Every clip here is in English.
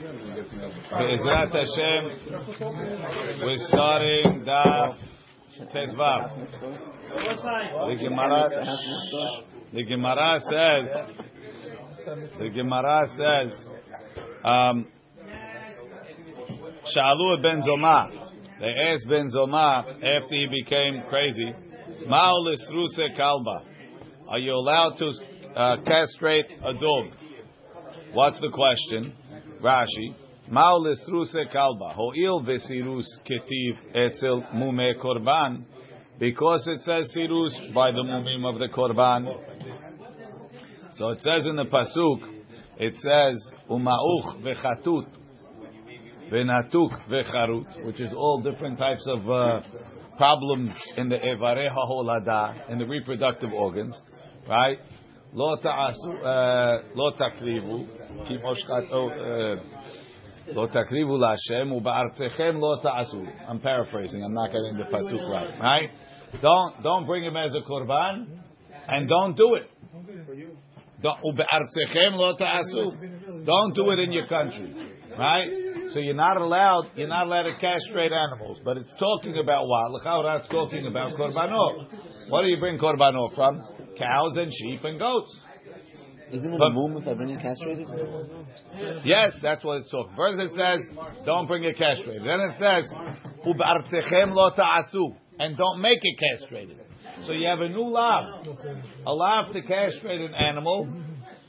Be'ezrat Hashem, we're starting Daf Tetvav. The Gemara, the Gemara says, the Gemara says, um, ben Zoma. They asked Ben Zoma after he became crazy, Ma'ul Isruse Kalba. Are you allowed to uh, castrate a dog? What's the question? Rashi. Ma'ul Isruse Kalba. Ho'il vesirus ketiv etzel mume korban. Because it says sirus by the mumim of the korban. So it says in the pasuk, it says umauch vechatut venatuk vecharut, which is all different types of uh, problems in the evareha holada, in the reproductive organs, right? Takrivu, ki moshkat, lo takrivu lashem, uba'artechem lo ta'asu. I'm paraphrasing, I'm not getting the pasuk right, right? Don't, don't bring him as a korban, and don't do it. Don't, lo ta'asu. Don't do it in your country, right? So you're not allowed, you're not allowed to castrate animals. But it's talking about what? L'chaura, it's talking about korbanot. What do you bring korbanot from? Cows and sheep and goats. Isn't it a mum if I bring it castrated? Yes, that's what it's talking. First it says, don't bring it castrated. Then it says, u'b'artechem lo ta'asu. And don't make it castrated. So you have a new law. A law to castrate an animal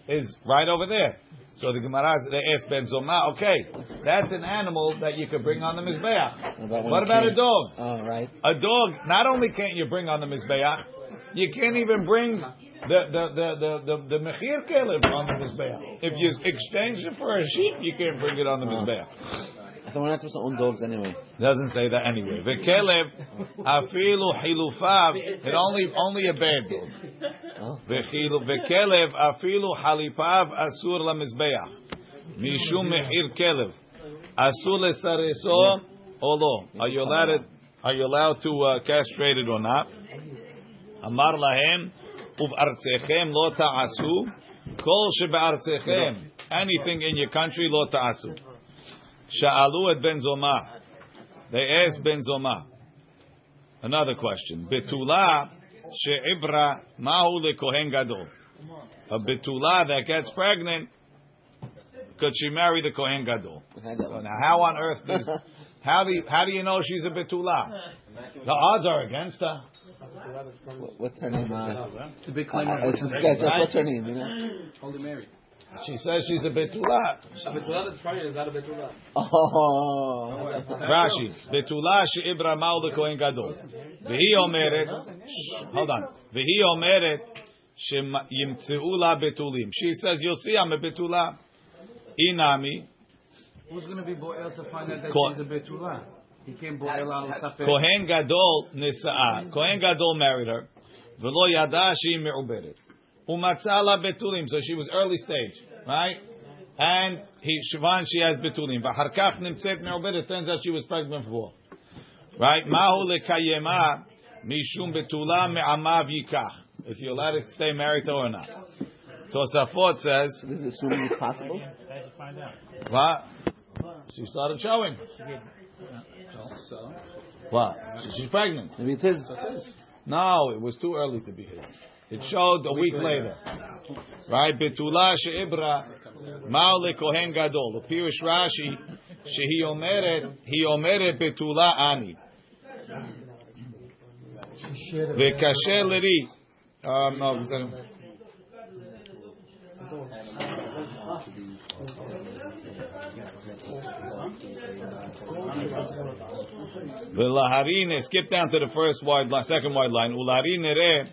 is right over there. So the Gemara, they ask Ben Zoma, okay, that's an animal that you could bring on the Mizbeach. What about a dog? Oh, right. A dog, not only can't you bring on the Mizbeach, you can't even bring the the the the the, the mechir on the mizbeach. If you exchange it for a sheep, you can't bring it on the oh. mizbeach. So we're not supposed to own dogs anyway. Doesn't say that anyway. V'kelev afilu hilufav. It only only a bad dog. Oh. V'kelev afilu halipav asur la lamizbeach. Mishum mechir kelev. Asur le lesareso olo. Are you allowed? Are you allowed to uh, castrate it or not? Amar lahem uvartzechem lo ta'asu. Kol shebartzechem. Anything in your country lo ta'asu. Sha'alu et Ben Zoma. They asked Ben Zoma. Another question. Betula she'ibra mahu lekohen gadol. A betula that gets pregnant, could she marry the kohen gadol? So now, how on earth does, how do you, how do you know she's a betula? The odds are against her. What's her name? Uh, it's a big claim. Uh, it's a sketch. What's her name? You know? Holy Mary. She says she's a betula. A betula that's pregnant is not a betula. Oh. Rashi, betula she'ibra ma'u lekohen gadol. V'hi omeret, shh, hold on. V'hi omeret sheyimtzeu la betulim. She says, you'll see I'm a betula. Inami, Who's going to be Boel to find out that Ko- she's a betula? He came Boel al Safed. kohen gadol nisa'a. Kohen gadol married her. V'lo yada she'i me'uberet. Umatzah la betulim. So she was early stage, right? And he Shivan she has betulim. V'harkach nimtzet It Turns out she was pregnant before. Right? Mahu lekayema mishum betula me'amav yikach. If you're allowed to stay married to her or not. Tosafot says, This is assuming it's possible. what? She started showing. So. What? She's pregnant. Maybe it's his. No, it was too early to be his. It showed a week later. Right? Betula she'ibra ma'u lekohen gadol. The Pirish Rashi, shehi omeret, he omeret betula ani. V'kasher leri. Um, no, זה- V'laharine, skip down to the first wide line, second wide line. Ularin nere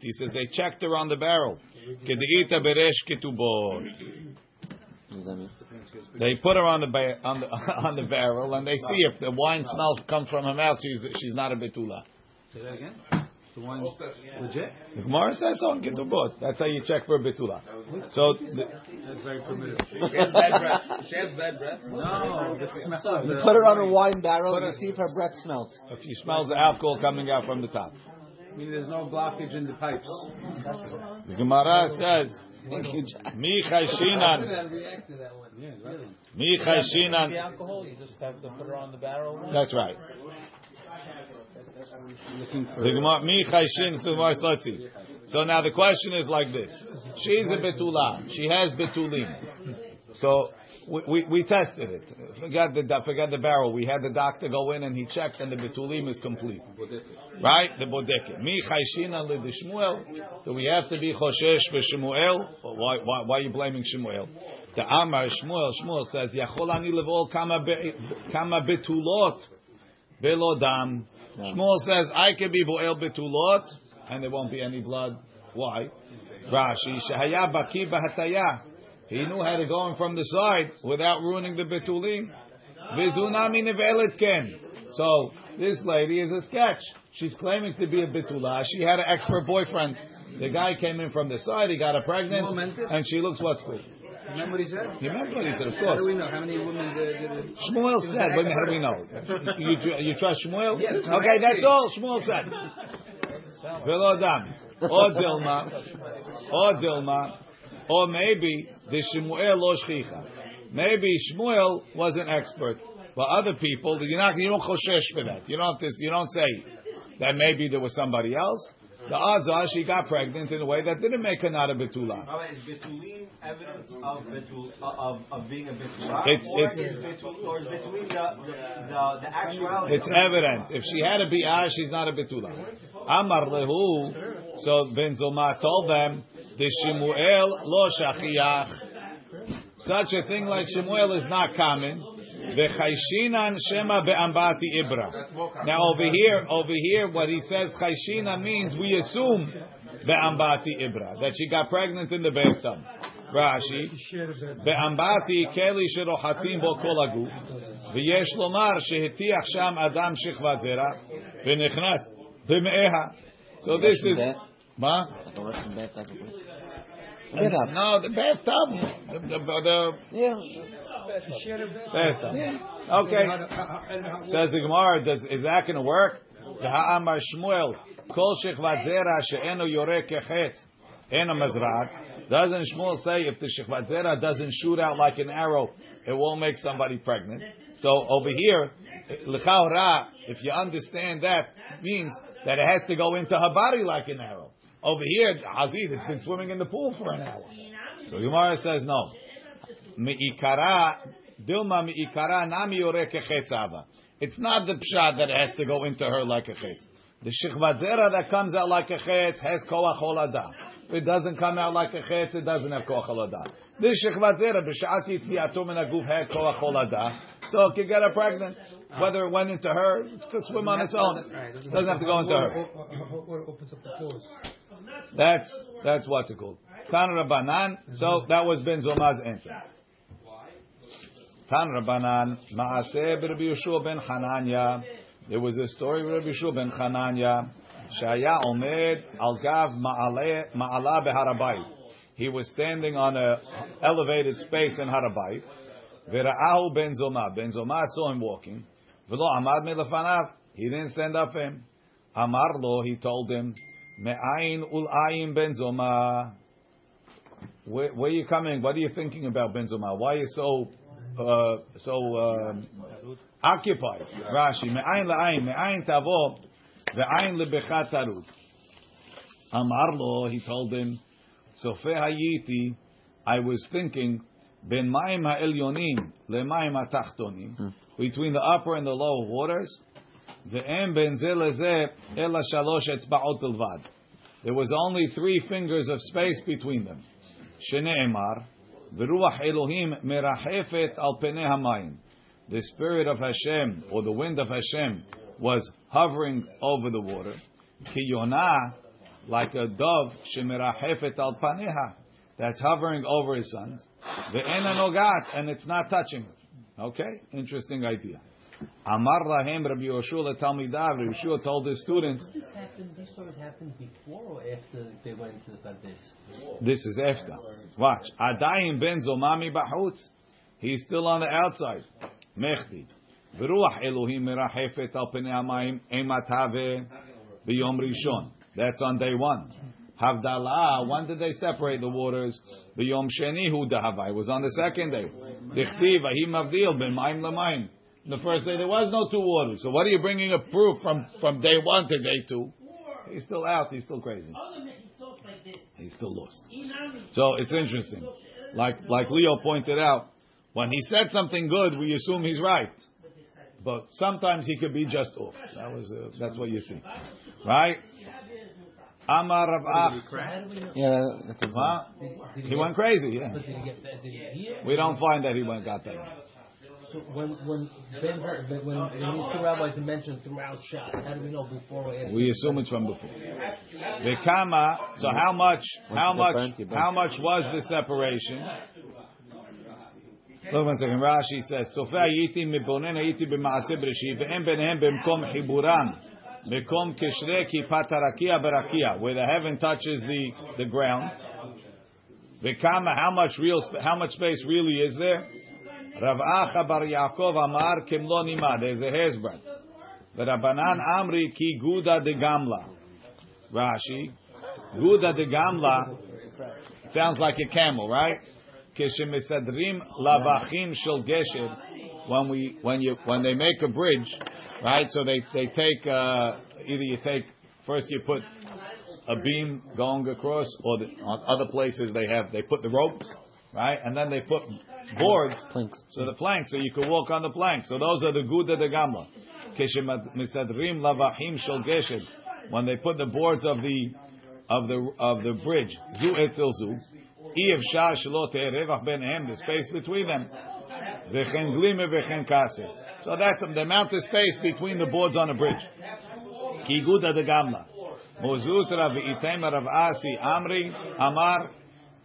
He says they checked on the barrel. They put her on the ba- on the on the barrel and they see if the wine smells come from her mouth. She's she's not a betula. Say that again? The one's legit? The Gemara says so in ketubot. That's how you check for a betula. So the, That's very primitive. She has bad breath. She has bad breath. No, the smell of You put her on a wine barrel and see if her breath smells. if she smells the alcohol coming out from the top. I mean, there's no blockage in the pipes. The Gemara says Thank you, John. Mi chayshinan. react to that one. Yeah, right. Mi The alcohol, you just have to put her on the barrel. That's right. Chayshin. So now the question is like this: She's a betula. She has betulim. So we, we, we tested it. Forgot the the barrel. We had the doctor go in and he checked, and the betulim is complete. Right? The bodeke. Mi chayshinan lidishmuel. Do we have to be choshesh v'Shmuel? Why, why, why are you blaming Shmuel? The Amar Shmuel, Shmuel says, Yachol ani levol kama kama betulot belo dam. Shmuel says, I can be boel betulot, and there won't be any blood. Why? Rashi, shehaya baki bahataya. He knew how to go in from the side without ruining the betulim. Vizunami nevelet ken. So this lady is a sketch. She's claiming to be a betula. She had an expert boyfriend. The guy came in from the side. He got her pregnant, and she looks what's good. Remember what he said? You remember what he said? Of How course. do we know how many women did? Shmuel said. But how do we know? You, you, trust Shmuel? Yes, I'm okay, that's all Shmuel said. Velo dam. Or Dilma. Or Dilma. Or maybe the Shmuel lo shchicha. Maybe Shmuel was an expert, but other people, you're not, you don't choshesh for that. You don't, you don't say that maybe there was somebody else. The odds are she got pregnant in a way that didn't make her not a betula. Is betulim evidence of betul of, of being a betulah, It's- or it's- is betul or is betulim the the, the actuality? It's evidence. If she had a bi'ah, she's not a betula. Amar lehu. So Ben Zoma told them, the Shemuel lo shachiach. Such a thing like Shemuel is not common. V'chayshinan shema be'ambati ibra. Now over here, over here, what he says, chayshina means we assume be'ambati ibra that she got pregnant in the bathtub. Rashi, be'ambati keli sherochatim bo kolagu, v'yesh lomar shehetiach sham adam shechvat zera, v'nechnas b'me'eha. So this is, ma? No, the bathtub, the, the, the yeah. Okay. Says the Gemara, does, is that going to work? The Ha'amar Shmuel, Kol Shechvat Zera she'eno yoreh kechetz, mazrat. Doesn't Shmuel say if the Shechvat Zera doesn't shoot out like an arrow, it won't make somebody pregnant? So over here, L'chaora, if you understand that, means that it has to go into her body like an arrow. Over here, Hazid, it's been swimming in the pool for an hour. So Gemara says no. Me'ikara, Dilma me'ikara nami yoreh kechetz ava. It's not the pshat that has to go into her like a chetz. The shechvat zera that comes out like a chetz has koach holada. If it doesn't come out like a chetz, it doesn't have koach holada. This shechvat zera b'shat yitziato min aguf had koach holada, so it can get her pregnant. Whether it went into her, it could swim on its own. It doesn't have to go into her. That's that's what's it called. Tan Rabbanan. So that was Ben Zoma's answer. Tan Rabbanan. Maaseh Rabbi Yeshua ben Hananya. There was a story of Rabbi Yeshua ben Hananya. Shaya Omed al Gav Ma'ala Beharabayit. He was standing on a elevated space in Harabayit. Vera'ahu ben Zoma. Ben Zoma saw him walking. V'lo amad melefanav. He didn't stand up for him. Amar lo, he told him, Me'ayin ul ayin ben Zoma. Where, where are you coming? What are you thinking about Ben Zoma? Why are you so uh, so um, occupied? Rashi, Me'ayin la'ayin, Me'ayin tavo, ve'ayin lebecha tarut. Amar lo, he told him, Sofe hayiti, I was thinking, ben mayim ha'elyonim le'mayim ha'tachtonim, between the upper and the lower waters, ve'em ben ze leze ela shalosh etzba'ot bilvad. There was only three fingers of space between them. Shene'emar, v'ruach Elohim merachefet al hamayim. The spirit of Hashem, or the wind of Hashem, was hovering over the water. Ki yonah, like a dove, shemerachefet al paneha, that's hovering over his sons. Ve'ena nogat, and it's not touching. Okay? Interesting idea. Amar lahem Rabbi Yoshua Talmidav, Rabbi Yoshua told his students, This happened. These stories happened before or after they went to the Pardes. this is after. Watch. Adayim ben zomami bahutz. He's still on the outside. Mechdi. V'ruach Elohim merachefet al penei hamayim emat have b'yom rishon. That's on day one. Havdalah, when did they separate the waters? The Yom Sheni Hu Dahavai was on the second day. Dichtiv Ahim Avdil Ben Maim Lamaim. The first day there was no two waters. So what are you bringing a proof from from day one to day two? He's still out. He's still crazy. He's still lost. So it's interesting. Like like Leo pointed out, when he said something good, we assume he's right. But sometimes he could be just off. That was uh, that's what you see, right? Amar Rav. Yeah, that's Huh? He went crazy. Yeah, But did he that? Did he hear? we don't find that he went got that. So when when Ben when, when these two rabbis are mentioned throughout Shas, how do we know before or after? We assume it's from before. Vekama. So how much? How much? How much was the separation? Look one second. Rashi says, "Sofa yiti mibonen yiti b'maaseh b'reshit ve'em benehem b'mkom chiburam b'kom kishre kipat harakia berakia where the heaven touches the the ground." Vekama. How much real? How much space really is there? Rav Acha bar Yaakov Amar kimlo nima. There's a hair's. The Rabbanan Amri ki Guda de Gamla. Rashi, Guda de Gamla sounds like a camel, right? Kishemisadrim lavachim shel gesher. When we when you when they make a bridge, right? So they they take uh, either you take first you put a beam going across, or the, on other places they have they put the ropes, right? And then they put boards Planks. so the planks, so you can walk on the planks. So those are the Guda de Gamla. Kishemisadrim lavachim shel. When they put the boards of the of the of the bridge, zu etzel zu, if shah revach benehem, the space between them, v'chen glime v'chen kase. So that's the amount of space between the boards on a bridge. Ki guda de gamla. Mozut rav item rav asi amri amar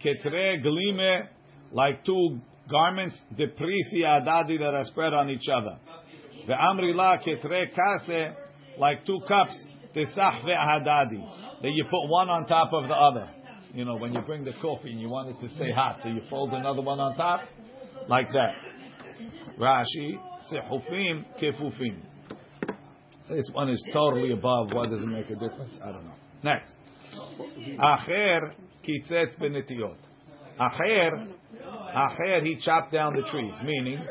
ketre glime like two garments the prisi adadi that are spread on each other. The amri la ketre kase like two cups the sahve hadadi that you put one on top of the other. You know when you bring the coffee and you want it to stay hot, so you fold another one on top like that. Rashi sehufim kefufim. This one is totally above. Why does it make a difference? I don't know. Next. Acher kitzetz benetiot. Acher, Acher, he chopped down the trees. Meaning,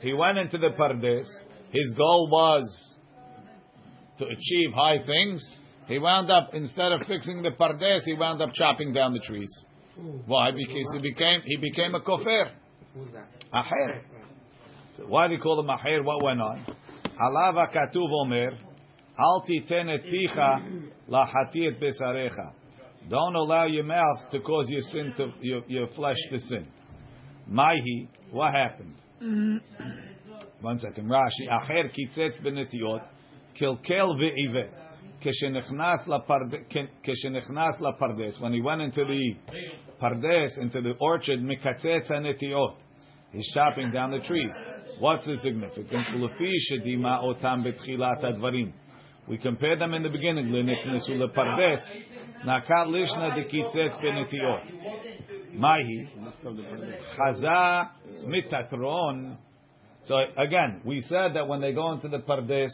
he went into the pardes. His goal was to achieve high things. He wound up instead of fixing the pardes, he wound up chopping down the trees. Why? Because he became he became a kofer. Acher. So why do you call him Acher? What went on? Alava katuv omer, al titen picha lahati et besarecha. Don't allow your mouth to cause your sin to your, your flesh to sin. Maihi, what happened? Mm-hmm. One second. Rashi, Acher kitzetz benetiot, kilkel ve'ivet. Keshenechnas keshenechnas lapardes. When he went into the pardes, into the orchard, mikatzetz hanetiot. He's chopping down the trees. What's the significance? Lefi shedima otam betchilat advarim. We compare them in the beginning. Leneknesu lepardes. Nakat lishna dekitzetz benetiot. Mahi. Chaza Metatron. So again, we said that when they go into the pardes,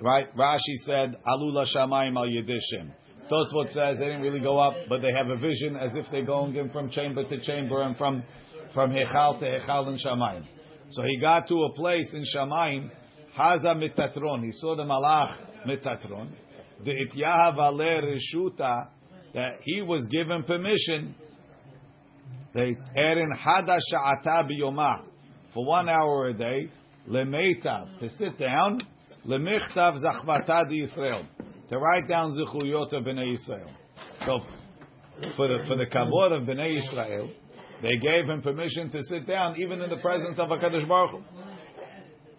right? Rashi said, "Alula shamayim al yedishim." Tosfot says they didn't really go up, but they have a vision as if they're going in from chamber to chamber and from from hechal to hechal in shamayim. So he got to a place in shamayim, Haza Metatron. He saw the malach Metatron. The ityahav ale reshuta that he was given permission. They erin hada sha'ata biyomah for one hour a day, lemeitav, to sit down, lemichtav zachvata di Yisrael, to write down zichuyot of Bnei Israel. So, for the, for the kavod of Bnei Israel, they gave him permission to sit down even in the presence of HaKadosh Baruch Hu.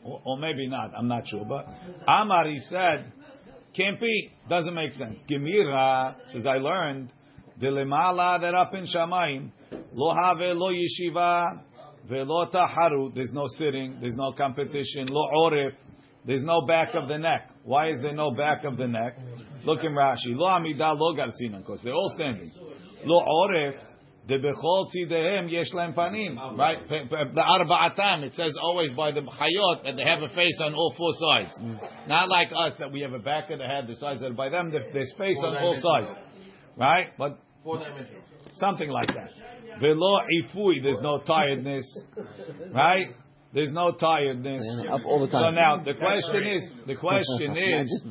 Or, or maybe not, I'm not sure. But Amar, he said, can't be, doesn't make sense. Gemira, says I learned, the lemala that up in Shamayim, lo have lo yeshiva, Velo taharu, there's no sitting, there's no competition. Lo orif, there's no back of the neck. Why is there no back of the neck? Look in Rashi. Lo amida lo garsinan, because they're all standing. Lo orif, the bechol tzidehem yesh lem panim. Right? The arba'atam, it says always by the chayot that they have a face on all four sides. Not like us that we have a back of the head, the sides. That by them, there's face on all sides. right? But something like that. Velo ifui, there's no tiredness, right? There's no tiredness. Yeah, up all the time. So now the question is, the question is,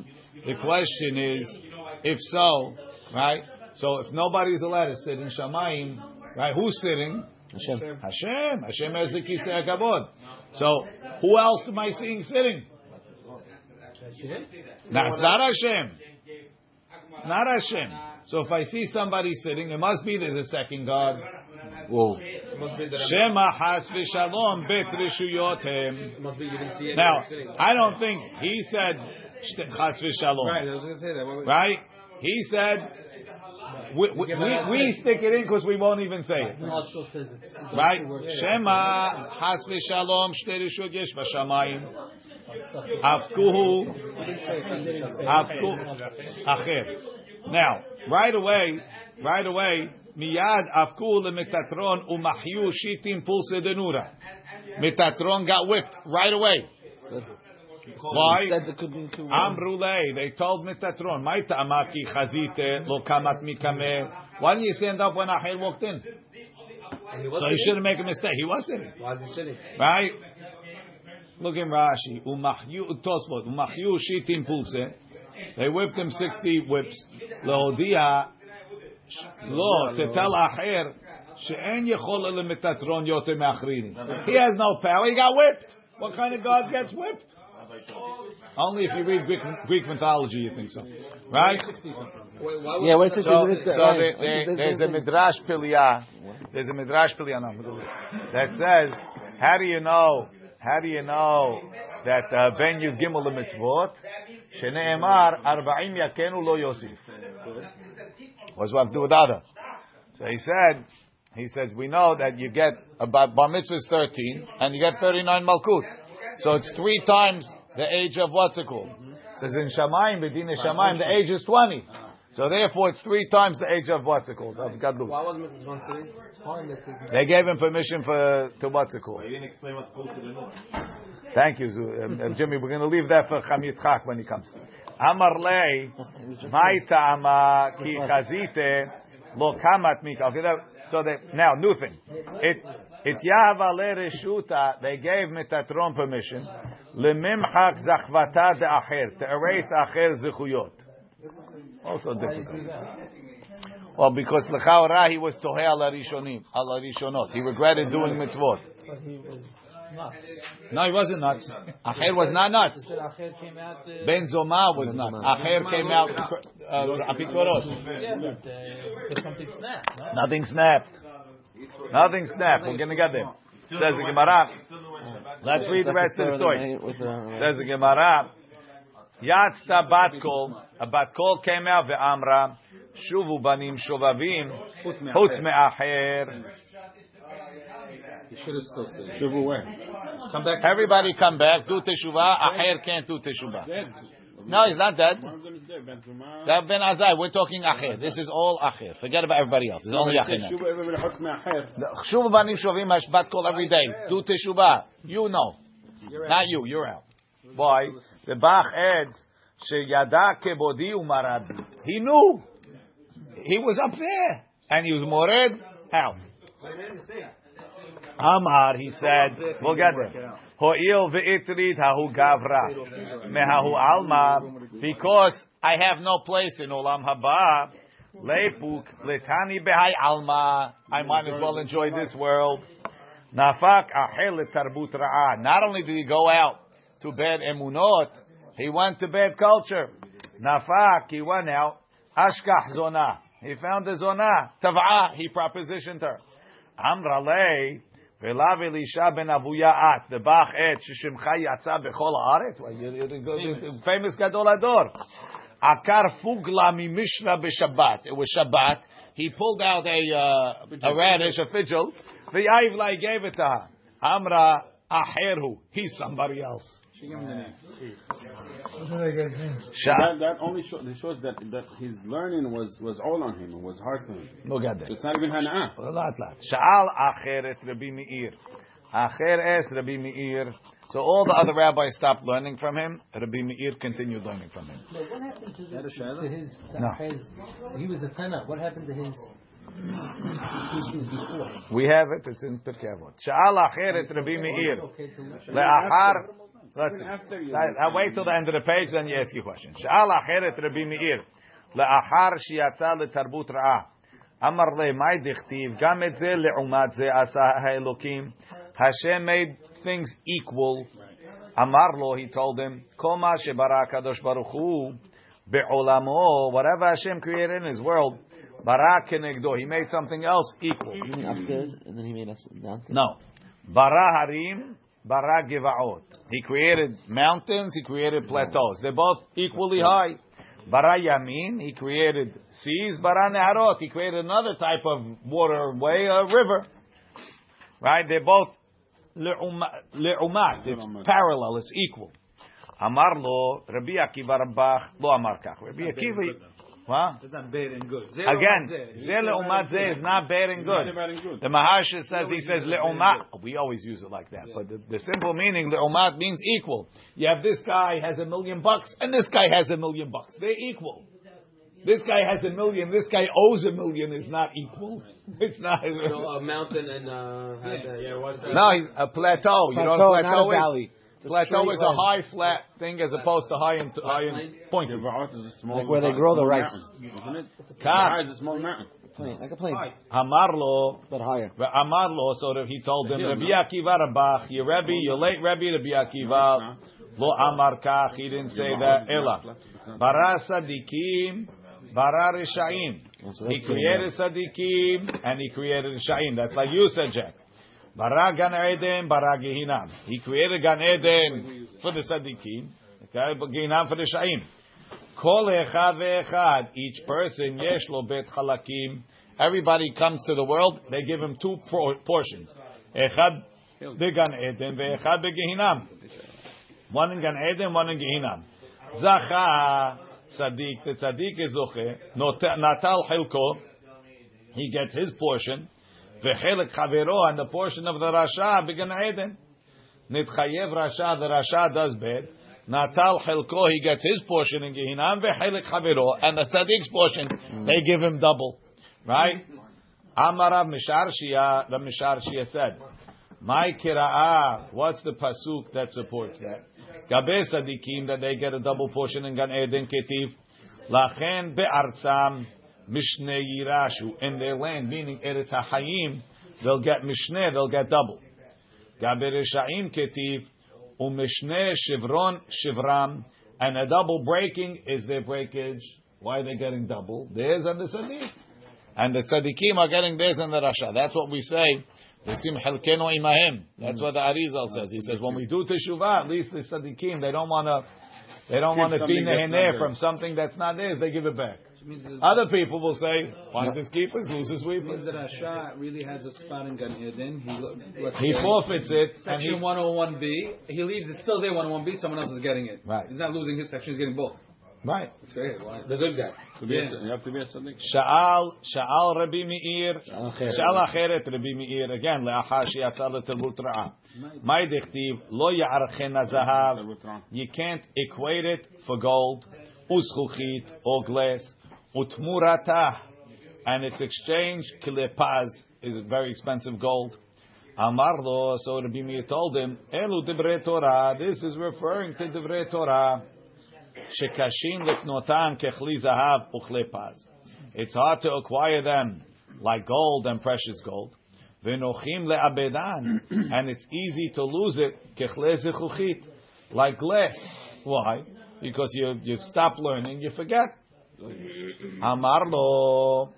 the question is, if so, right? So if nobody's allowed to sit in Shamayim, right? Who's sitting? Hashem. Hashem. Hashem has the kisei hakavod. So who else am I seeing sitting? That's not Hashem. It's not Hashem. So if I see somebody sitting, it must be there's a second God. Whoa. Must be that Shema has v'shalom bet rishuyotem. must be you didn't see it. Now. I don't think he said shte- chas v'shalom. Right, I was gonna say that. Right? He said we, we, we, we stick it in because we won't even say it. Also says it's, it's Right? Shema has v'shalom shte rishut yesh v'shamayim. Avkuhu Avku Acher. Now, right away, right away, miyad avku lemetatron umahyu shitim pulse denura. Metatron got whipped right away. Why? Said there could be they told Metatron, my ta'amaki chazite lo kamat mikame. Why didn't you stand up when Acher walked in? He So he shouldn't make a mistake. He was sitting. Why is he sitting? Right? Look in Rashi. Umachyu Tosfot. Umachyu shitim pulse. They whipped him sixty whips. Leodia lo to tell Acher she'en yechol lemetatron yote me'achrini. He has no power. He got whipped. What kind of God gets whipped? Only if you read Greek, Greek mythology, you think so, right? Yeah, a second. So, so uh, there- there- there's a midrash piliyah. There's a midrash piliyah no, that says, how do you know? How do you know that uh, ben yud gimel mitzvot? Sheneemar arba'im yakenu lo yosif. What's what to do with other? So he said, he says we know that you get about bar mitzvah is thirteen and you get thirty nine malkut. So it's three times the age of what's it called? says in Shamayim, Bedin Shamayim, the age is twenty. So therefore, it's three times the age of what's it called? Of Gadlut. Why was Mitzvah sitting? Fine, that they- They gave him permission for to what's it called? You didn't explain what's supposed to be. Thank you, Zu- um, uh, Jimmy. We're going to leave that for Cham Yitzchak when he comes. Amar lei, my ta'ama ki chazite lo kamat mika. Okay, that, so that now new thing. It it yahava le reshuta. They gave Metatron permission lemimchak zachvata de acher to erase acher zechuyot. Also difficult. Well, because lechaora he was tohei al harishonim, al harishonot. He regretted doing mitzvot. but he was nuts. No, he wasn't nuts. Acher was not nuts. He said Acher came out. Ben Zoma was nuts. Acher came out uh, apikoros. yeah, but, uh, but something snapped. No? Nothing snapped. Nothing snapped. We're gonna get there. Says the Gemara. Let's read the rest of the story. Says the Gemara. Yatzta bat kol. A bat kol came out ve'amra. Shuvu banim shovavim. Chutz me'acher. He should have still stayed. Should where? Come back. Everybody come back. Do teshuvah. Acher can't do teshuvah. No, he's not dead. That Ben Azai. We're talking Acher. This is all Acher. Forget about everybody else. It's only Acher now. Shuva banim shovim hashbat kol every day. Do teshuvah. You know. Not you. You're out. Why? The Bach adds, sheyada kebodi umarad. He knew. He was up there. And he was mored out. Amar, he said, we'll get there. Ho'il ve'itrit hahu gavra. Mehahu alma. Because I have no place in olam haba. Lepuk letani behai alma. I might as well enjoy this world. Nafak ahel tarbut ra'ah. Not only did he go out to bad emunot, he went to bad culture. Nafak, he went out. Ashkach zona. He found the zona. Tav'ah, he propositioned her. Amra lei, velav Elisha ben Avuya'at, the Bach et, sheshimcha yatsa bechol haaretz. Well, you're- you're the- the Famous Gadol Ador. Akar fugla mi mishra b'Shabbat. It was Shabbat. He pulled out a uh, a radish, a fidgel. V'yayivla, he gave it to her. Amra aherhu. He's somebody else. That, that only show, shows that, that his learning was, was all on him. It was hard for him. Look at that. It's not even Hana'ah. Sha'al acheret Rabbi Meir. Acher es Rabbi Meir. So all the other rabbis stopped learning from him. Rabbi Meir continued learning from him. What happened to, this, to his, to no. his? He was a Tana. What happened to his? We have it. It's in Pirkei Avot. Sha'al acheret Rabbi Meir. Le'achar let's Even after you- I, I wait till the end of the page, then you ask your question. שאל אחרת רבי מאיר, לאחר שיצא לתרבות רעה, אמר לי, מה דכתיב? גם את זה לעומת זה עשה האלוקים. Hashem made things equal. אמר לו, he told him, כל מה שברא הקדוש ברוך הוא בעולמו, whatever Hashem created in his world, ברא כנגדו. He made something else equal. You mean upstairs, and then he made us downstairs. No. Bara harim, bara givaot. He created mountains, he created plateaus. They're both equally high. Bara yamin, he created seas. Bara neharot, he created another type of waterway, a uh, river. Right? They're both le'uma- le'umat. It's parallel, it's equal. Amar lo, Rabbi Akiva Rabbach, lo amar kach. Rabbi Akiva, what? It's not bad and good. Again, zeh le'umat zeh is not bad and good. Bad and good. The Maharsha says he says le'umat. We always use it like that, but the, the simple meaning le'umat means equal. You have this guy has a million bucks, and this guy has a million bucks. They're equal. This guy has a million. This guy owes a million. Is not equal. It's not. You know, a mountain and uh, had, uh, yeah, what's that? No, he's a plateau. You know Plateau, not plateau a is? valley. It's a Plateau straight is a high flat thing as opposed to high and high and The pointed. Ba'at is a small Like where they mountain, grow the rice. mountain, Isn't it? Kar. Is a small mountain. Plane, like a plane, Hamarlo. but higher. Amarlo, so that he told them, Rabbi Akiva Rabach, your Rebbe, your late Rebbe, Rabbi Akiva, lo amar kach, he didn't say that, ela. Bara sadikim, bara rishaim. He created sadikim, and he created rishaim. That's like you said, Jack. Bara gan eden, bara gehinam. He created gan eden for the sadikim, okay, but gehinam for the rishaim. Kol echad ve'echad, each person, yesh lo bet chalakim. Everybody comes to the world, they give him two por- portions. Echad began Eden, ve'echad begehinam. One in Gan Eden, one in Gehinam. Zacha, tzaddik, the tzaddik is zoche, natal chelko, he gets his portion, ve'chelek chavero, and the portion of the Rasha, began Eden. Nitchayev Rasha, the Rasha does bad. Natal Chelko, he gets his portion in Gehinam, ve'chelek chavero, and the tzaddik's portion, they give him double. Right? Amarav Misharshia, the Misharshia said, My kira'ah, what's the pasuk that supports that? Gabe sadikim, that they get a double portion in Gan Eden Ketiv. Lachen be'artzam mishne yirashu. In their land, meaning Eretz HaHayim, they'll get mishne, they'll get double. Gabe reshaim ketiv, umishne shivron shivram, and a double breaking is their breakage. Why are they getting double? Theirs and the tzaddik. And the tzaddikim are getting theirs and the rasha. That's what we say. V'sim chelkenu imahim. That's what the Arizal says. He says when we do teshuvah, at least the tzaddikim they don't want to they don't want to be not from something that's not theirs. They give it back. Other people will say, find his keepers, lose his means sweepers. that Rasha really has a spot in Gan Eden. He, lo- let's He say, forfeits it, and he Section 101B. He leaves it still there, 101B. Someone else is getting it. Right. He's not losing his section. He's getting both. right. It's fair. Why? The good guy. To be a- Yeah. You have to be a tzaddik. שאל, שאל רבי מאיר, אחרת. שאל אחרת רבי מאיר, again, לאחר שיצא לתרבות רעה. מה דכתיב, לא יערכן הזהב, you can't equate it for gold, וזכוכית, or glass, utmurata, and it's exchange kilepaz is very expensive gold. Amarlo, so Rabbi Meir told him, Elu divrei Torah. This is referring to divrei Torah. Shekashin leknotan kechli zahav uchlepaz. It's hard to acquire them like gold and precious gold. Venochim leabedan, and it's easy to lose it kechle zechuchit, like glass. Why? Because you you stop learning, you forget. Amarlo.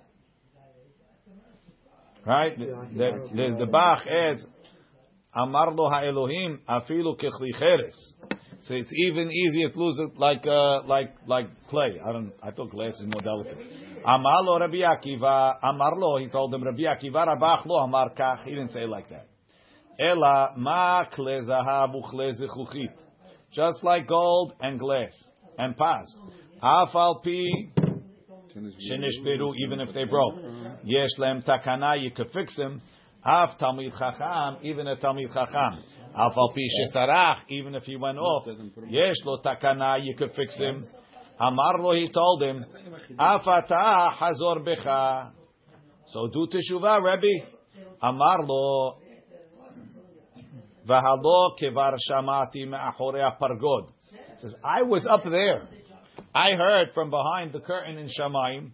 Right? The, the, the Bach adds Amarlo ha'Elohim afilu kechli cheres. So it's even easier to lose it like uh, like like clay. I don't. I thought glass is more delicate. Amarlo Rabbi Akiva. Amarlo. He told them Rabbi Akiva. Rabach lo amar kach. He didn't say it like that. Ela ma kle zahav Just like gold and glass and pass. Afal pi shenishbiru, even if they broke. Yesh lem takana, you could fix them. Af talmid chacham, even a talmid chacham. Afal pi shesarach, even if he went off. Yesh lo takana, you could fix him. Amar lo, he told him. Afata hazor becha. So do teshuvah, Rebbe. Amar lo. V'halo kevar shamati me'achorei pargod. Says, I was up there. I heard from behind the curtain in Shamayim,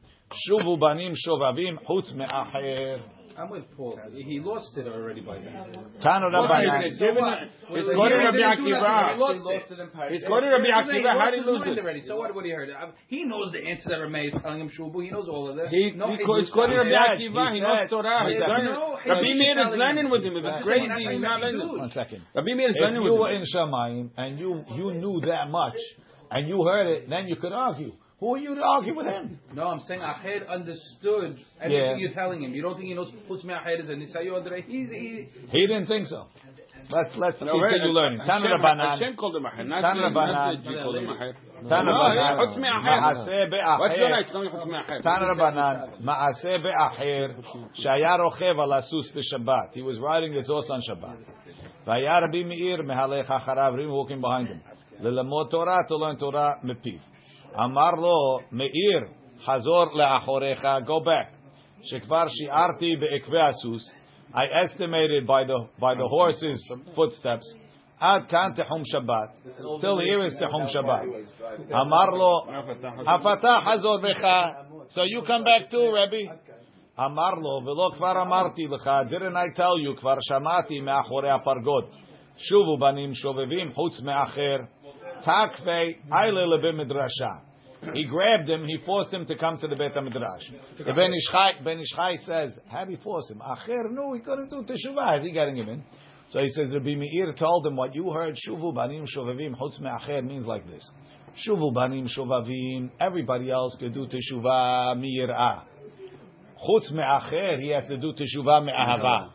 Shuvu banim shovavim chutz me'acher. I'm with Paul. He lost it already by then. Tanu Rabbanan. He's going to Rabbi Akiva. He's going to Rabbi Akiva. How did he lose it? Already. So what would he heard? Um, He knows the answer that Rameh is telling him Shubu. He knows all of that. He, No, he, he's going to Rabbi Akiva. He knows Torah. he He's learning. No, Rabbi Meir is learning with him. If it's crazy, he's not learning. One second. Rabbi Meir is learning with him. If you were in Shamayim and you you knew that much and you heard it, then you could argue. Who are you to argue with him? No, I'm saying Acher understood everything Yeah. you're telling him. You don't think he knows Chutz Me'acher is a Nisayu Adrei? He, he, He didn't think so. Let's let's No, right. continue learning. Tanu Hashem- Rabbanan. Hashem called him Acher, not Tanu the- not Rabbanan. the Jew called him Acher. Tanu Rabbanan. Chutz me'acher. Ma'aseh What's your be'acher. name? Tell me Chutz Rabbanan. Ma'aseh be'acher. Shaya rochev al asus b'Shabbat. He was riding his horse on Shabbat. Vaya Rabbi Meir mehalech acharav. Rabbi walking behind him. Lelamot Torah to learn Torah mepiv. Amar lo Meir hazor le'achorecha. Go back. Shekvar shi'arti be'ekve asus. I estimated by the by the horse's footsteps. Ad kan tehum Shabbat. Till here is tehum Shabbat. Amar lo Hafatah hazor becha. So you come back too, Rebbe. Amar lo velo kvar amarti lecha. Didn't I tell you kvar shamati me'achorei apargod. Shuvu banim shovevim chutz me'acher. Lebe midrasha. He grabbed him. He forced him to come to the Beit Midrash. The Ben Ish Chai, ben Ish Chai says, "How he force him? Acher, no, he couldn't do teshuvah. Is he getting him in?" So he says, Rabbi Meir told him, "What you heard, shuvu banim shovavim chutz me'acher, means like this: shuvu banim shovavim. Everybody else could do teshuvah miyirah. Chutz me'acher, he has to do teshuvah me'ahava.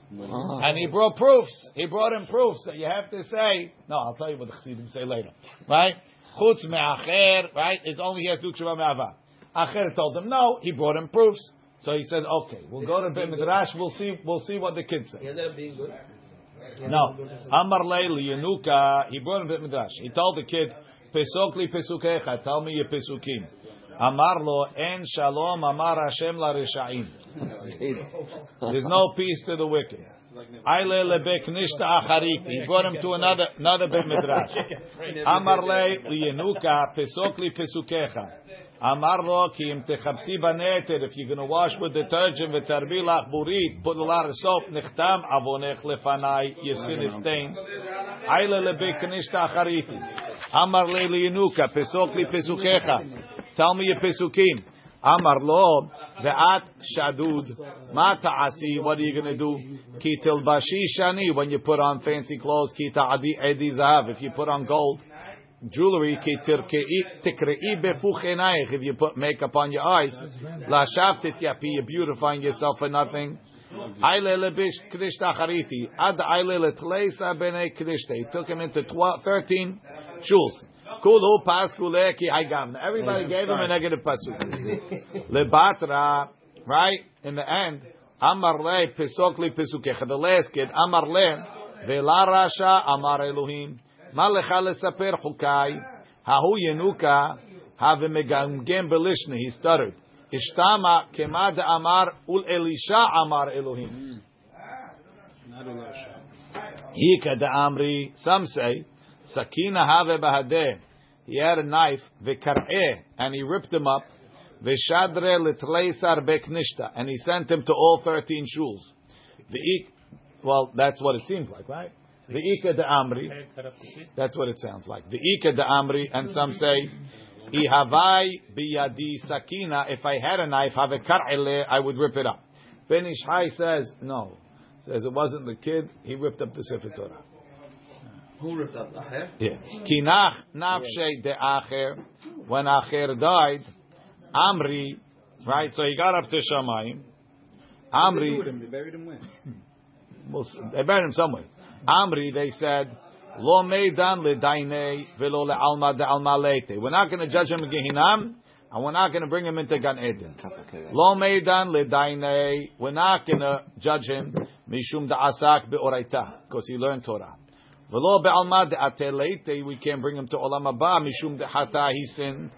And he brought proofs. He brought him proofs that you have to say. No, I'll tell you what the Chassidim say later. Right? Chutz me'acher, right? Is only he has to do teshuvah me'ahava. Acher told him no. He brought him proofs. So he said, okay, we'll go to Beit Midrash. We'll see. We'll see what the kids say. He ended up being. No. Amar Leili Yenuka, he brought him to Midrash. He told the kid, Pesokli Pesukecha, tell me your Pesukim. Amar lo, En Shalom Amar Hashem la Rishaim. There's no peace to the wicked. Aile lebek nishta achariti. He brought him to another another bit midrash. Amar le liyenuka pesokli pesukecha. Amar lo ki im techapsi baneter. If you're going to wash with detergent v'tarbi lach burit, put a lot of soap. Nichtam avonech lefanai. Your sin is stained. Aile lebek nishta achariti. Amar le liyenuka pesokli pesukecha. Tell me your pesukim. Amar lo ve'at shadud. Ma ta'asi. What are you going to do? Ki tilbashi shani. When you put on fancy clothes. Ki ta'adi edi zahav. If you put on gold jewelry. Ki tikrei befuchenaich. If you put makeup on your eyes. La shaftit yapi. You're beautifying yourself for nothing. Aile lebish krishta chariti. Ad aile letleisa bene krishta. He took him into 12, 13 shuls. Kulu paskuleki haigam. Everybody gave him a negative pasuk. Lebatra, right? In the end, Amar le pesokli pesukecha. The last kid, Amar le vela rasha Amar Elohim. Lecha lesaper chukai. Hahu yenuka have megamgem belishne. He stuttered. Ishtama kemad Amar ul Elisha Amar Elohim. Hika de Amri. Some say Sakina have bahadeh. He had a knife, v'kar'eh, and he ripped him up, v'shadre l'tleisar beknishta, and he sent him to all 13 shuls. V'ik, well, that's what it seems like, right? V'ika de Amri, that's what it sounds like. V'ika de Amri, and some say, Ihavai biyadi sakina, if I had a knife, have a I would rip it up. Ben Ish Chai says, no. Says it wasn't the kid, he ripped up the Sefer Torah. who ripped up Acher? Yeah. Kinach nafshe de Acher. When Acher died, Amri, right? So he got up to Shamayim. Amri, They buried him where? well, they buried him somewhere. Amri, they said, Lo meidan ledaine velo lealma de alma leite. We're not going to judge him in Gehinam, and we're not going to bring him into Gan Eden. Lo meidan ledaine. We're not going to judge him mishum da asak beoraita because he learned Torah. Velo bealma de We can't bring him to olam haba mishum de hata. He sinned.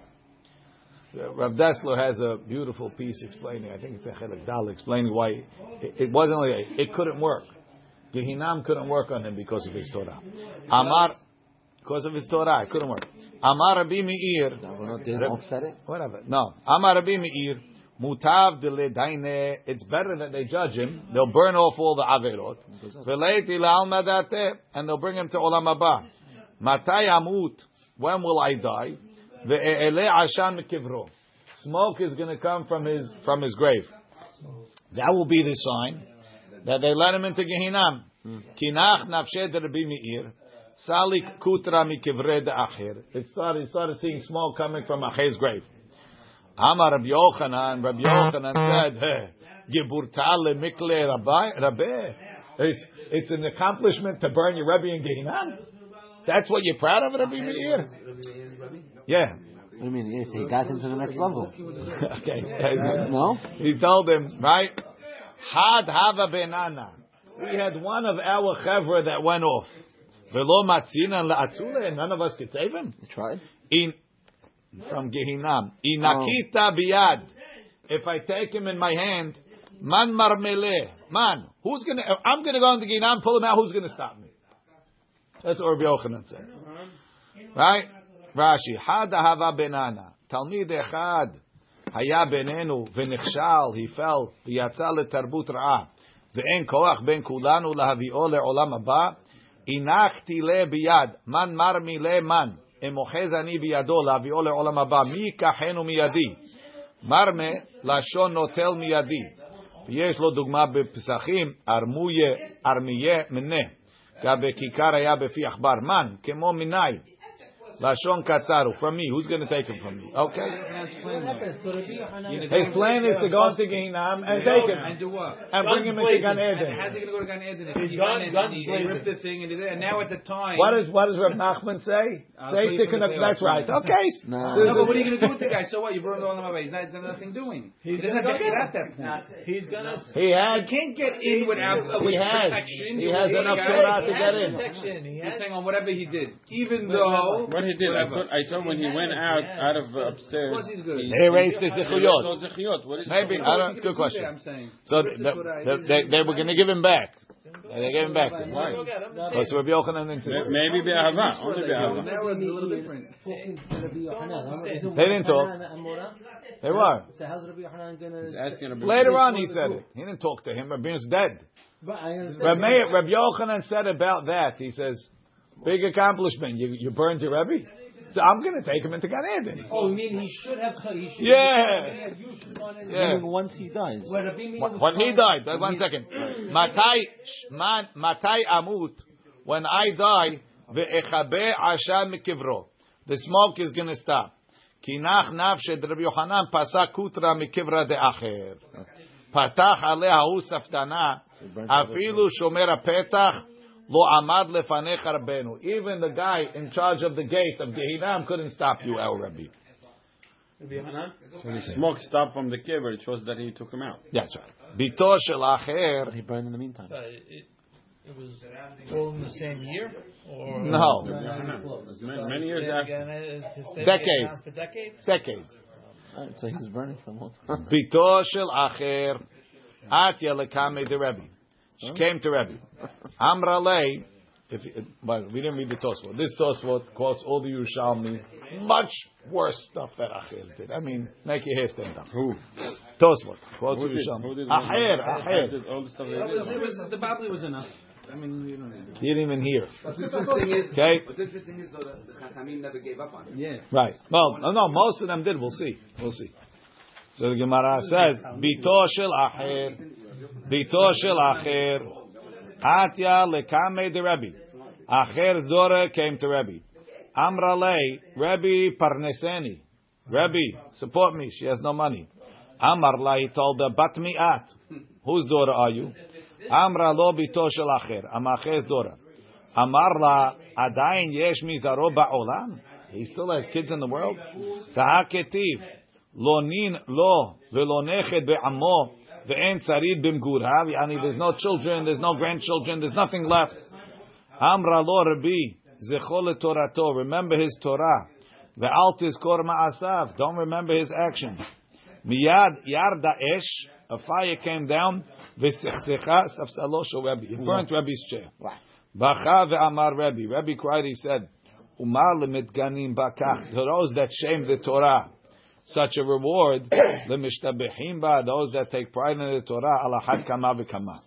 Rav Dessler has a beautiful piece explaining. I think it's a Chelik Dal explaining why it, it wasn't like it couldn't work. Gehinam couldn't work on him because of his Torah. Amar, because of his Torah, it couldn't work. Amar Rabbi Meir. Didn't offset it. Whatever. No. Amar Rabbi Meir. Mutav de. It's better that they judge him. They'll burn off all the averot. And they'll bring him to olam haba. Matai amut. When will I die? Ve'ele ashan mikivro. Smoke is going to come from his from his grave. That will be the sign that they let him into Gehinam. Kinach nafshed Rabbi Meir. Salik kutra acher. It started seeing smoke coming from Acher's grave. Amar Rabbi Yochanan, Rabbi mm-hmm. Yochanan said, hey, Geburta le mikle rabbe. It's, it's an accomplishment to burn your Rebbe in Gehinam. That's what you're proud of, Rabbi Meir? Yeah. What do you mean? Yes, he got him to the next level. okay. No? He told him, right? Had hava benana. We had one of our chevra that went off. Velo matzina la'atzule, and none of us could save him. You tried? In from Gehinam. Inakita biyad. If I take him in my hand, man marmele. Man, who's gonna? I'm gonna go into Gehinam, pull him out. Who's gonna stop me? That's what Rabbi Yochanan said. Right? Rashi. Had hava benana. Talmid echad. היה בינינו ונכשל, he fell, ויצא לתרבות רעה, ואין כוח בין כולנו להביאו לעולם הבא, הנחתי לה ביד, מן מרמי לה מן, אם אוחז אני בידו להביאו לעולם הבא, מי ייקחנו מידי? מרמה, לשון נוטל מידי. ויש לו דוגמה בפסחים, ארמויה, ארמיה מנה, גם בכיכר היה בפי עכבר מן, כמו מיני. Lashon Katsaru. From me. Who's going to take him from me? Okay. His plan is to go into Gehinam and take him. And do what? And bring him into Gan Eden. how's he going to go to Gan Eden? If He's he's gone- Gan Eden, guns he ripped the thing and did now at the time. What does what does Reb Nachman say? Say plead for Tikkun That's right. Okay. No. No, but what are you going to do with the guy? So what? You burned all the way. He's not, he's not nothing doing. He's doesn't gonna have to go get get at that point. He's gonna. He had. You can't get in without He with has. protection. He has enough Torah to get in. Protection. He saying on whatever he did, even though What he did, I thought, I thought when he went out out of uh, upstairs. Of course he's good. he- They erased his he zichuyot. erased those zichuyot. What is Maybe. I don't. It's a good question. I'm saying. So the the- Torah, they, they were going to give him back. They gave him back. Why? Go get him. Because Rabbi Yochanan insisted. Maybe be'ahava, only be'ahava. Now it's a little different. They didn't talk. They were. So how's Rabbi Yochanan gonna? He's asking about Later on, he said it. He didn't talk to him. Rabbi's dead. But I understand. Rabbi, Meir- Rabbi Yochanan said about that. He says, "Big accomplishment. You, you burned your Rebbe." So I'm going to take him into Gan Eden. Oh, you mean he should have? He should. Yeah. You should have gone in. Yeah. Even once he dies. When Rabbi Meir was When he fine- died, uh, one second. Matai, sh- man, matai amut. When I die, ve'echabe ashan mikivro. The smoke is going to stop. Kinach nafshed Rabbi Yochanan pasa kutra mikivra de'acher. Patach aleh hu saftana. Afilu shomer petach lo amad lefanecha Rabbeinu. Even the guy in charge of the gate of Gehinam couldn't stop you, El Rabbi. So the smoke stopped from the kiver. It shows that he took him out. That's right. Bito shel acher. He burned in the meantime. It, it was all in the same year, or No. Many, many years after. again, he stayed Decades. decades. Decades. Alright, so he was burning for a long time. Bito shel acher. Atya lekame de Rebbe. She came to Rebbe. Amra lei. If, but we didn't read the Tosfot. This Tosfot quotes all the Yerushalmi. Much worse stuff that Acher did. I mean, make your hair stand up. Who? Tosfot quotes Who did? Yerushalmi. Who did? Acher, Acher Acher. all the stuff they was, it was, the Bible was enough. I mean, you know. He didn't even hear. What's interesting is, Okay. what's interesting is though that the Chachamim never gave up on it. Yeah. Right. Well, no, no, most of them did. We'll see. We'll see. So the Gemara says, Bito shel Acher. Bito shel Acher. Atya lekame de Rebbe. Acher's daughter came to Rebbe. Amra lei, Rebbe parneseni. Rebbe, support me. She has no money. Amar la, he told her, bat mi'at. Whose daughter are you? Amra lo bito shel Acher. I'm Acher's daughter. Amar la adayin yesh mizaro ba'olam. He still has kids in the world. Tahaketiv lo nin lo velo be'amo ve'en tzarid b'mgurav. Yani there's no children, there's no grandchildren, there's nothing left. Amra lo Rabbi zechol Torato. Remember his Torah. Ve'al tizkor ma'asav. Don't remember his actions. Miyad yarda esh. A fire came down. V'sechsecha safsalo shel Rabbi. It burnt Rabbi's chair. Bacha ve'amar Rabbi. Rabbi cried. He said, "Umar lemitganim bakach." To those that shame the Torah, such a reward. Lemishtabehim ba. Those that take pride in the Torah. Alahad kama v'kama.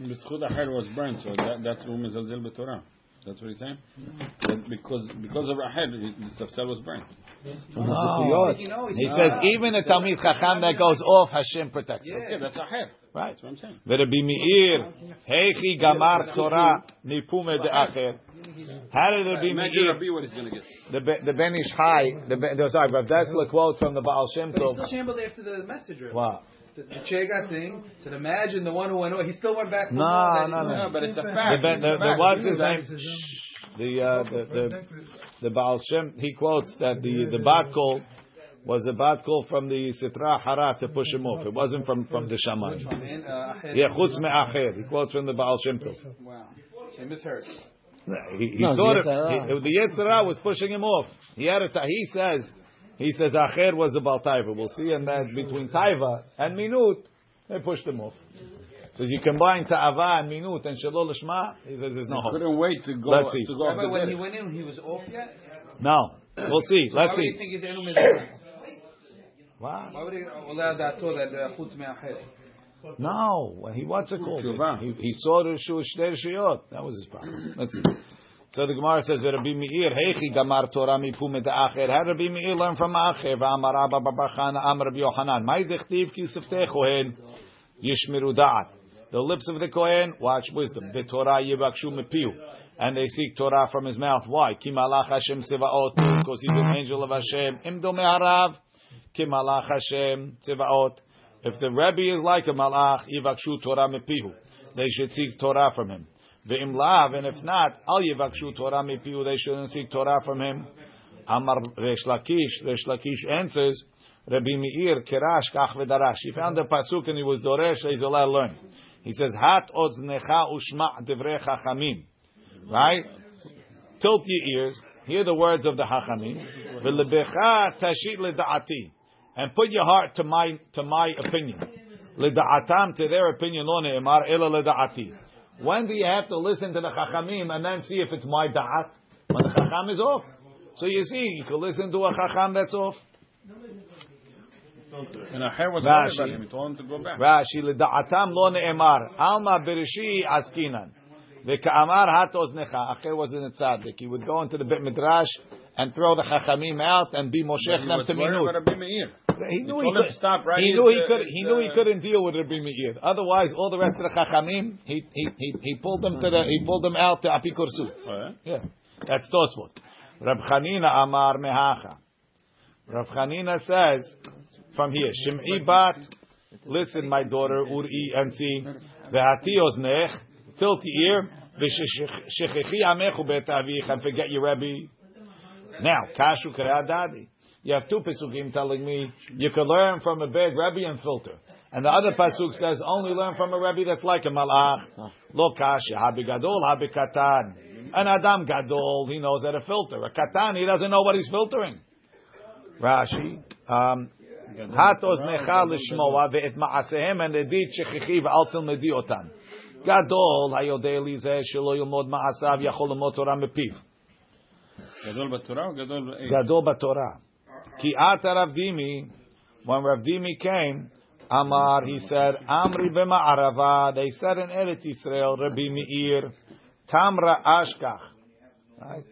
B'schut acher was burnt, so that, that's Rum Mezalzel b'Torah. That's what he's saying? That because because of Aher, the Safsel was burnt. No. He says oh, even a Talmid Chacham that goes off, Hashem protects him. Yeah, that's Aher. Right. That's what I'm saying. Rabbi Meir, Heichi Gamar Torah Nipume de Acher. How did Rabbi Imagine Meir, Rabbi what he's going to get. the Be- the Ben Ish Chai, the Ben- no, sorry, Rav Dessler quote from the Baal Shem But he Tov. still shambled after the messenger. Wow. The, the Chega thing. So imagine the one who went away. He still went back. No, that- no, no. No, but it's a fact. ben, It's the, the what's his name? The, uh, the the the Baal Shem he quotes that the the bat kol was a bad call from the Sitra Hara to push him off. It wasn't from from the Shaman. And, Aher- Yeah, chutz me'acher. He quotes from the Baal Shem Tov. Wow. She misheard. He, he No, thought the Yetzirah. the Yetzirah was pushing him off. He had a he says he says Acher was about Taiva. We'll see, and that between Taiva and Minut, they pushed him off. So you combine Ta'ava and Minut and Shalol Lishma, he says there's no hope. Couldn't wait to go Let's see. to go off Rabbi, the when he went in, he was off yet. No, we'll see. Why Let's would you see. think he's Enu Mizrach? Wow. Why would he allow that to that uh, chutz me'acher? No, when he what's it called? He, he saw the Shu Shtei Shiyot. That was his problem. Let's see. So the Gemara says, "Rabbi Meir, heichi gamar Torah mipume Acher." How Rabbi Meir learn from Acher? V'amar Abba Babachana Am Rabbi Yochanan. Mai dichtiv ki Kohen yishmiru da'at. The lips of the Kohen watch wisdom. The Torah yivakshu mepiu. And they seek Torah from his mouth. Why? Ki malach Hashem tzivaot. Because he's an angel of Hashem. Imdo me'arav. Ki malach Hashem tzivaot. If the Rebbe is like a malach, yivakshu Torah mepihu. They should seek Torah from him. Ve'im lav, and if not, al yivakshu Torah mepihu. They shouldn't seek Torah from him. Amar Resh Lakish. Resh Lakish answers, Rabbi Meir kerash kach v'darash. He found a pasuk and he was doresh. He's allowed to learn. He says, "Hat odznecha ushma divrei chachamim." Right? Tilt your ears. Hear the words of the chachamim. V'lebecha tashit ledaati. And put your heart to my to my opinion. Ledaatam to their opinion. Lo ne'emar ela ledaati. When do you have to listen to the chachamim and then see if it's my da'at? When the chacham is off. So you see, you can listen to a chacham that's off. And Aher was Rashi. worried about him. He told him to go back. Rashi לדעתם לא נאמר, עלמא בראשי עסקינן. וכאמר הט אוזנך, אחר was in a tzaddik. He would go into the bit midrash and throw the chachamim out and be He moshech them was to worried minut. Rabbi. He knew he could to stop right He knew he could. He knew he uh, couldn't deal with Rabbi Meir. Otherwise, all the rest of the chachamim, he he he, he pulled them to the he pulled them out to apikursu. Yeah, that's Tosfot. Rab Chanina Amar Mehacha. Rab Chanina says from here, Shim'i bat, listen, my daughter, Uri and see, v'hati oznech, tilt your ear, v'shechechi amechu bet and forget your Rebbe. Now, kashu dadi. You have two pesukim telling me you can learn from a bad Rebbe and filter. And the other pasuk says only learn from a Rebbe that's like a malach. Lo kasha, habi gadol, habi katan. An adam gadol, he knows how to filter. A katan, he doesn't know what he's filtering. Rashi, um, hat oznecha lishmoa ve'et ma'asehem and edit shechichi ve'al tilmedi otan. Gadol, hayodei li zeh shelo yilmod ma'asav yachol lemod Torah mepiv. גדול בתורה או גדול באש? Gadol b'Torah. Ki ata Rav Dimi, when Rav Dimi came, Amar, he said, Amri b'ma'arava, they said in Eretz Yisrael, Rabbi Meir, Tamra Ashkach. Right?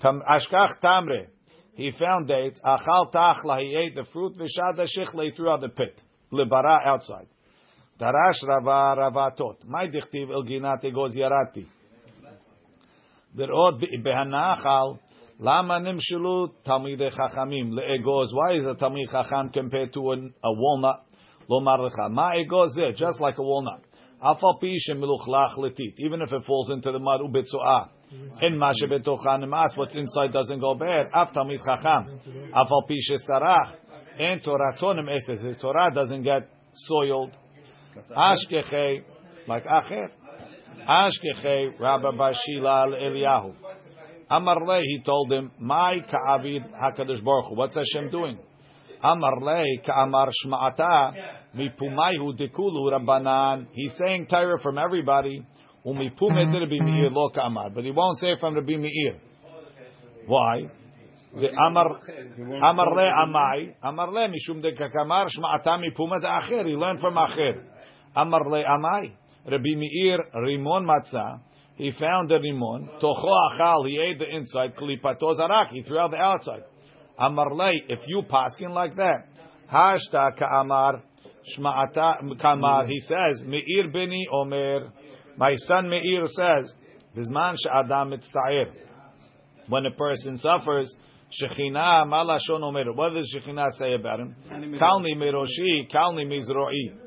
Tam, ashkach Tamre. He found dates. Achal tachla, he ate the fruit. Vishada shichle, he threw out the pit. Libara, outside. Darash rava ravatot. My dichtiv ilginate goes yarati. Lirot behanachal. Lama nimshilu tamid chachamim le'egos. Why is a tamid chacham compared to an, a walnut? Lo Lomar lecha there, just like a walnut. Afal pi shemiluchlach letit. Even if it falls into the mud ubetzoah. In mashe betochan emas, what's inside doesn't go bad. Af tamid chacham. Afal pi in And toratonim eses. His Torah doesn't get soiled. Ashkechei like acher. Ashkechei Rabbah bar Shila Eliyahu. Amar le, he told him, My ka'avid hakadosh baruch Hu. What's Hashem doing? Amar le, ka'amar shma'ata, mipumaihu dekulu rabbanan. He's saying Torah from everybody. Umipum ezer Rabbi Meir lo ka'amar. But he won't say from Rabbi Meir. Why? The Amar Amar le Amai Amar le Mishum de Kakamar Shma'ata mipumat Acher. He learned from Acher. Amar le Amai Rabbi Meir Rimon Matzah. He found the rimon. Tocho achal. He ate the inside. Klipato zarak. He threw out the outside. Amar le. If you paskin like that, hashta ka'amar shma'ata kamar. He says Meir beni Omer. My son Meir says Bizman she'adam mitzta'ir. When a person suffers, Shechina malashon omer. What does Shechina say about him? Kalni miroshi, kalni mizro'i.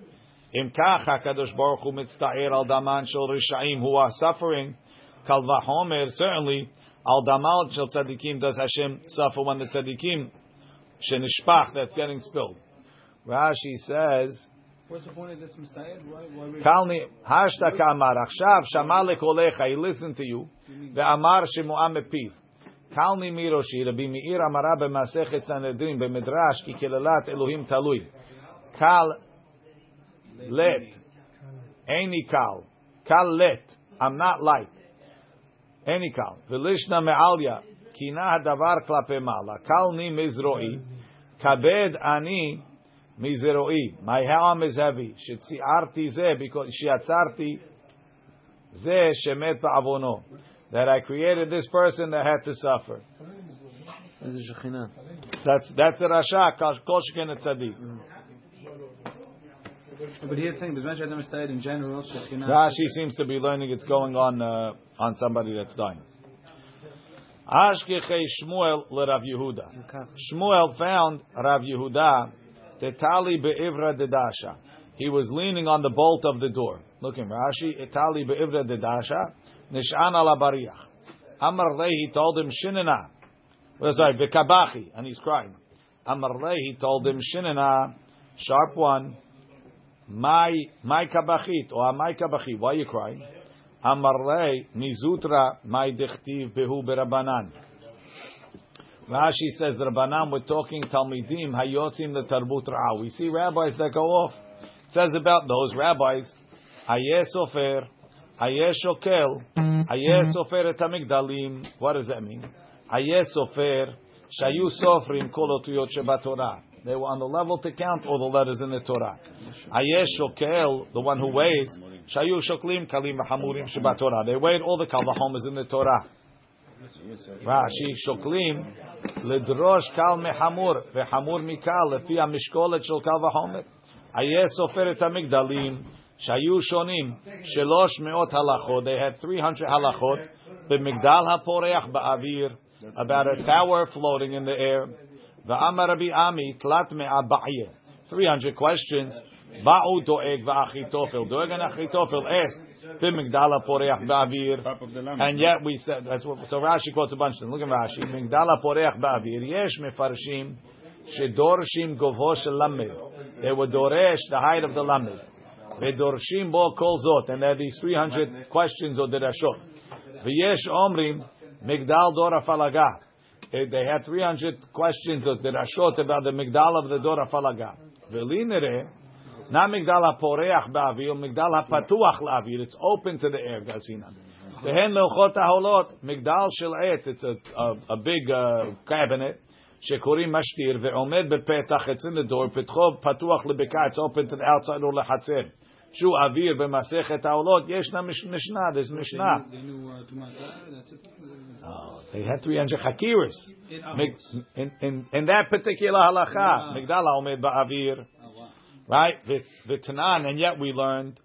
Im kach HaKadosh Baruch Hu mitzta'ir al daman shel rishaim who are suffering. Kal vahomer, certainly, al damal shel tzadikim does Hashem suffer when the tzadikim shenishpach, that's getting spilled. Rashi says, What's the point of this mistake? Why, why we- Kalni hashta kamar achshav shama lekolecha. He listened to you. Ve'amar shemu'am mepiv. Kalni miroshi Rabbi Meir amara b'masechet Sanhedrin b'midrash ki kelelat Elohim talui. Kal let. Any kal. Kal let. I'm not light. Any kal. Vilishna me'alya. Kina hadavar klape mala. Kal ni mizroi. Kabed ani mizroi. My helm is heavy. Shetziarti ze, because shiatzarti ze shemet ba'avono. That I created this person that had to suffer. That's, that's a rasha, kol shken tzadik. But here it's saying, Bizman Shadam Mistayed in general. Rashi seems to be learning it's going on uh, on somebody that's dying. Ashkechei Shmuel le Rav Yehuda. Shmuel found Rav Yehuda tetali be'ivra dedasha. He was leaning on the bolt of the door. Look in Rashi. Etali be'ivra dedasha. Nishan ala bariach. Amar he told him shinena. Well, sorry, v'kabachi, and he's crying. Amar he told him shinena. Sharp one. My my kabachit or my kabachi. Why are you crying? Amarle mizutra my dichtiv behu berabanan. Rashi says Rabbanan were talking Talmidim hayotzim the tarbut ra'ah. We see rabbis that go off. It says about those rabbis, Ayeh sofer, Ayeh shokel, Ayeh sofer et hamigdalim. What does that mean? Ayeh sofer, shayu sofrim kol otuyot shebatorah. They were on the level to count all the letters in the Torah. Ayesh Shokel, the one who weighs, Shayu Shoklim Kalim Hamurim Shabbat Torah. They weighed all the Kalvahomers in the Torah. Rashi Shoklim, Lidrosh Kal Mehamur, Vehamur Mikal, Lefi Mishkolet Shel Kalvahomer. Ayesh Sofer Amigdalim, Shayu Shonim, Shelosh Meot Halachot. They had 300 halachot. B'migdal HaPoreach Ba'avir, about a tower floating in the air. The Rabbi Ami tlat me me'abayir. Three hundred questions. Ba'u doeg v'achitofel. Doeg and achitofel asked b'migdala poreach ba'avir. And yet we said that's what. So Rashi quotes a bunch of them. Look at Rashi. Migdala poreach ba'avir. Yesh mefarshim shedorshim govo shel. They were doresh the height of the lamed. Vedorshim bo kol zot. And there are these three hundred questions or derashot. V'yesh omrim migdal dor afalagah They they had 300 questions or derashot about the migdal of the dora falaga. Velinere. Not migdal haporeach ba'avir, migdal hapatuach la'avir. It's open to the air, Gasinan. Vehen le'ochot haholot, migdal shel etz. It's a, a, a big uh, cabinet. שקוראים משתיר ועומד בפתח, it's in the door, פתחו פתוח לבקעה, it's open to the outside or לחצר. Shu avir b'masechet haolot. Yeshna mishnah. There's mishnah. Oh, they had three hundred hakiris. In, in, in, that particular halacha, migdala omed ba'avir. Right? V'tanan, and yet we learned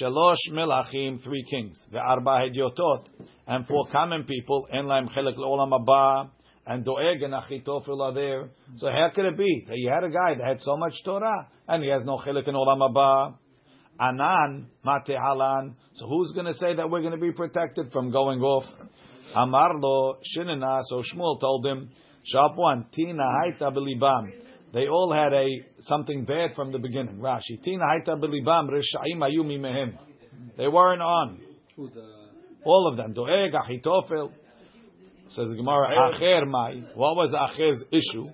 shalosh melachim, three kings, v'arba Hedyotot, and four common people, en laim chelik le'olam and doeg and achitofel are there. So how could it be that you had a guy that had so much Torah, and he has no chelik in olam haba? Anan mate'alan. So who's going to say that we're going to be protected from going off? Amarlo shinina. So Shmuel told him, shop one, tina haita belibam. They all had a something bad from the beginning. Rashi, tina haita belibam rishayim ayu mimehem. They weren't on. All of them. Doeg, Achitofel. Says Gemara, Acher mai. What was Acher's issue?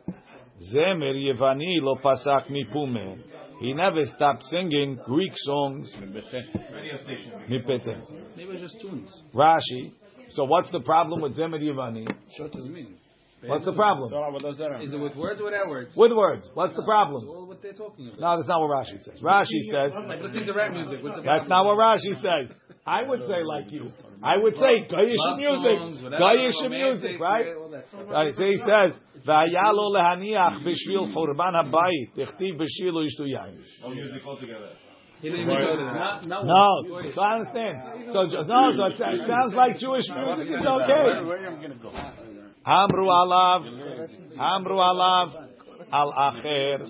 Zemer Yevani lo pasak mipume. He never stopped singing Greek songs. Mipete. Maybe it just tunes. Rashi. So what's the problem with Zemer Yevani? Short doesn't mean. What's the problem? So what does that Is it with words or without words? With words. What's the uh, problem? What they're talking about. No, that's not what Rashi says. Rashi says Like listening to rap music. That's not what Rashi says. I would say like you. I would say Goyish music. songs, whatever, Goyish romantic, music, right? yeah, all that. Right, so he says, "V'haya lo lehaniach b'shvil churban habayit, tichtiv b'shir lo yishtu yain." He didn't even go to that. Not, not No, so I understand. So ju- no, so it, it sounds like Jewish music is okay. Where am I going to go? Amru alav, amru alav, al acher.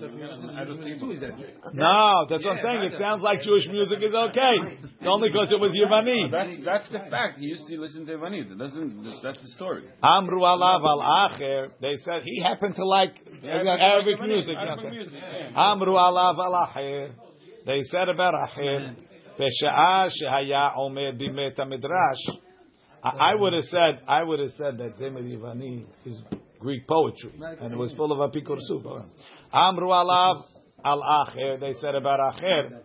No, that's what I'm saying. It sounds like Jewish music is okay. It's only because it was Yevani. That's that's the fact. He used to listen to. It doesn't. That's the story. Amru alav al acher. They said he happened to like Arabic music. Arabic Okay. music. yeah. Amru alav al acher. They said about acher. Pesha'a shehaya omer bimet midrash. I I would have said, I would have said that Zemer Yivani is Greek poetry, and it was full of apikur soup. Amru alav al acher. They said about acher.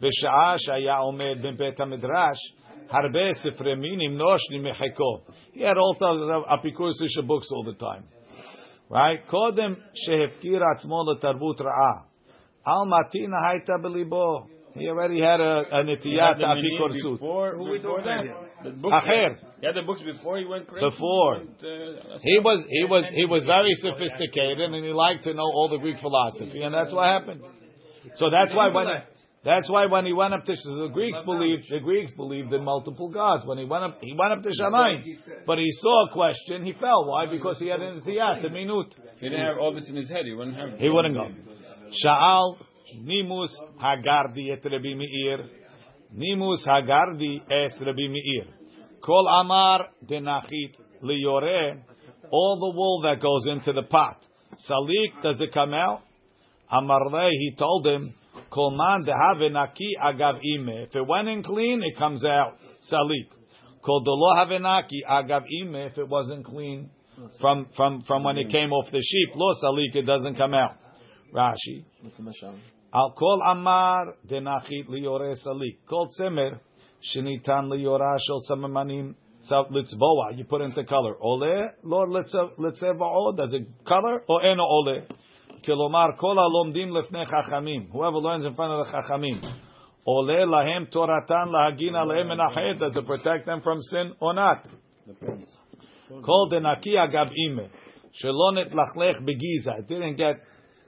Pesha'a shehaya omer bimet midrash. Harbe sifre minim noshni mecheko. He had all types of apikur susha books all the time. Right? קודם שהפקיר עצמו לתרבות רעה. על מתינה הייתה בליבו. He already had a, a He נטיית had The book, He had the books before he went crazy. Before uh, he, went, uh, he was, he was, he was very sophisticated, and he liked to know all the Greek philosophy, and that's what happened. So that's why when that's why when he went up to the Greeks believed the Greeks believed in multiple gods. When he went up, he went up to Shammai, but he saw a question, he fell. Why? Because he had an tiyat, the minut. He didn't have all this in his head. He wouldn't have. He wouldn't go. Sha'al nimus hagardi et Meir. Nimus Hagardi es Rabbi Meir. Kol Amar denachit liyore. All the wool that goes into the pot. Salik, does it come out? Amarle, he told him, Kol man dehave naki agav ime. If it went in clean, it comes out. Salik. Kol dolo have naki agav ime. If it wasn't clean from, from, from when it mm. came off the sheep, lo salik, it doesn't come out. Rashi. What's the mashal? Al kol amar denachit liyore salik. Kol tzemer shenitan liyora shel samamanim tzav litzboa. You put into color. Ole lo litzeva'o. Does it color or eno ole? Kilomar kol alomdim lefnei chachamim. Whoever learns in front of the chachamim. Ole lahem toratan lahagin alehem menachet. Does it protect them from sin or not? Kol denaki agav ime. Shelonet lachlech begiza. It didn't get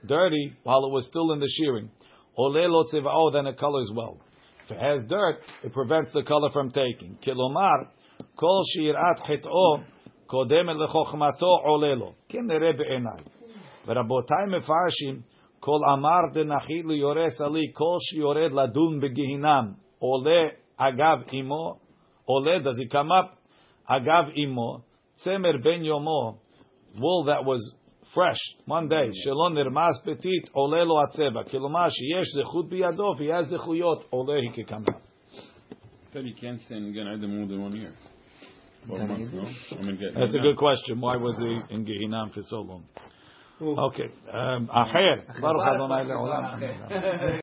dirty while it was still in the shearing. Ole lo tziva'o, then it colors well. If it has dirt, it prevents the color from taking. Kilomar, kol shirat hit'o, kodemet lechochmato ole lo. Kinere be'enai. ורבותיי מפרשים, כל אמר דנחי ליורה סלי, כל שיורד לדון בגיהינם, עולה אגב אמו, עולה, does he come up? אגב אמו, צמר בן יומו, wool that was fresh, one day, שלא נרמז פתית, עולה לו הצבע. כלומר, שיש זכות בידו, if he has זכויות, עולה he can come up. Said he can't stay in Gan Eden more than one year. Four months, no? I mean, get- That's a good question. Why was he in Gehinam for so long? Okay. Um, אחר, ברוך אדוני לעולם.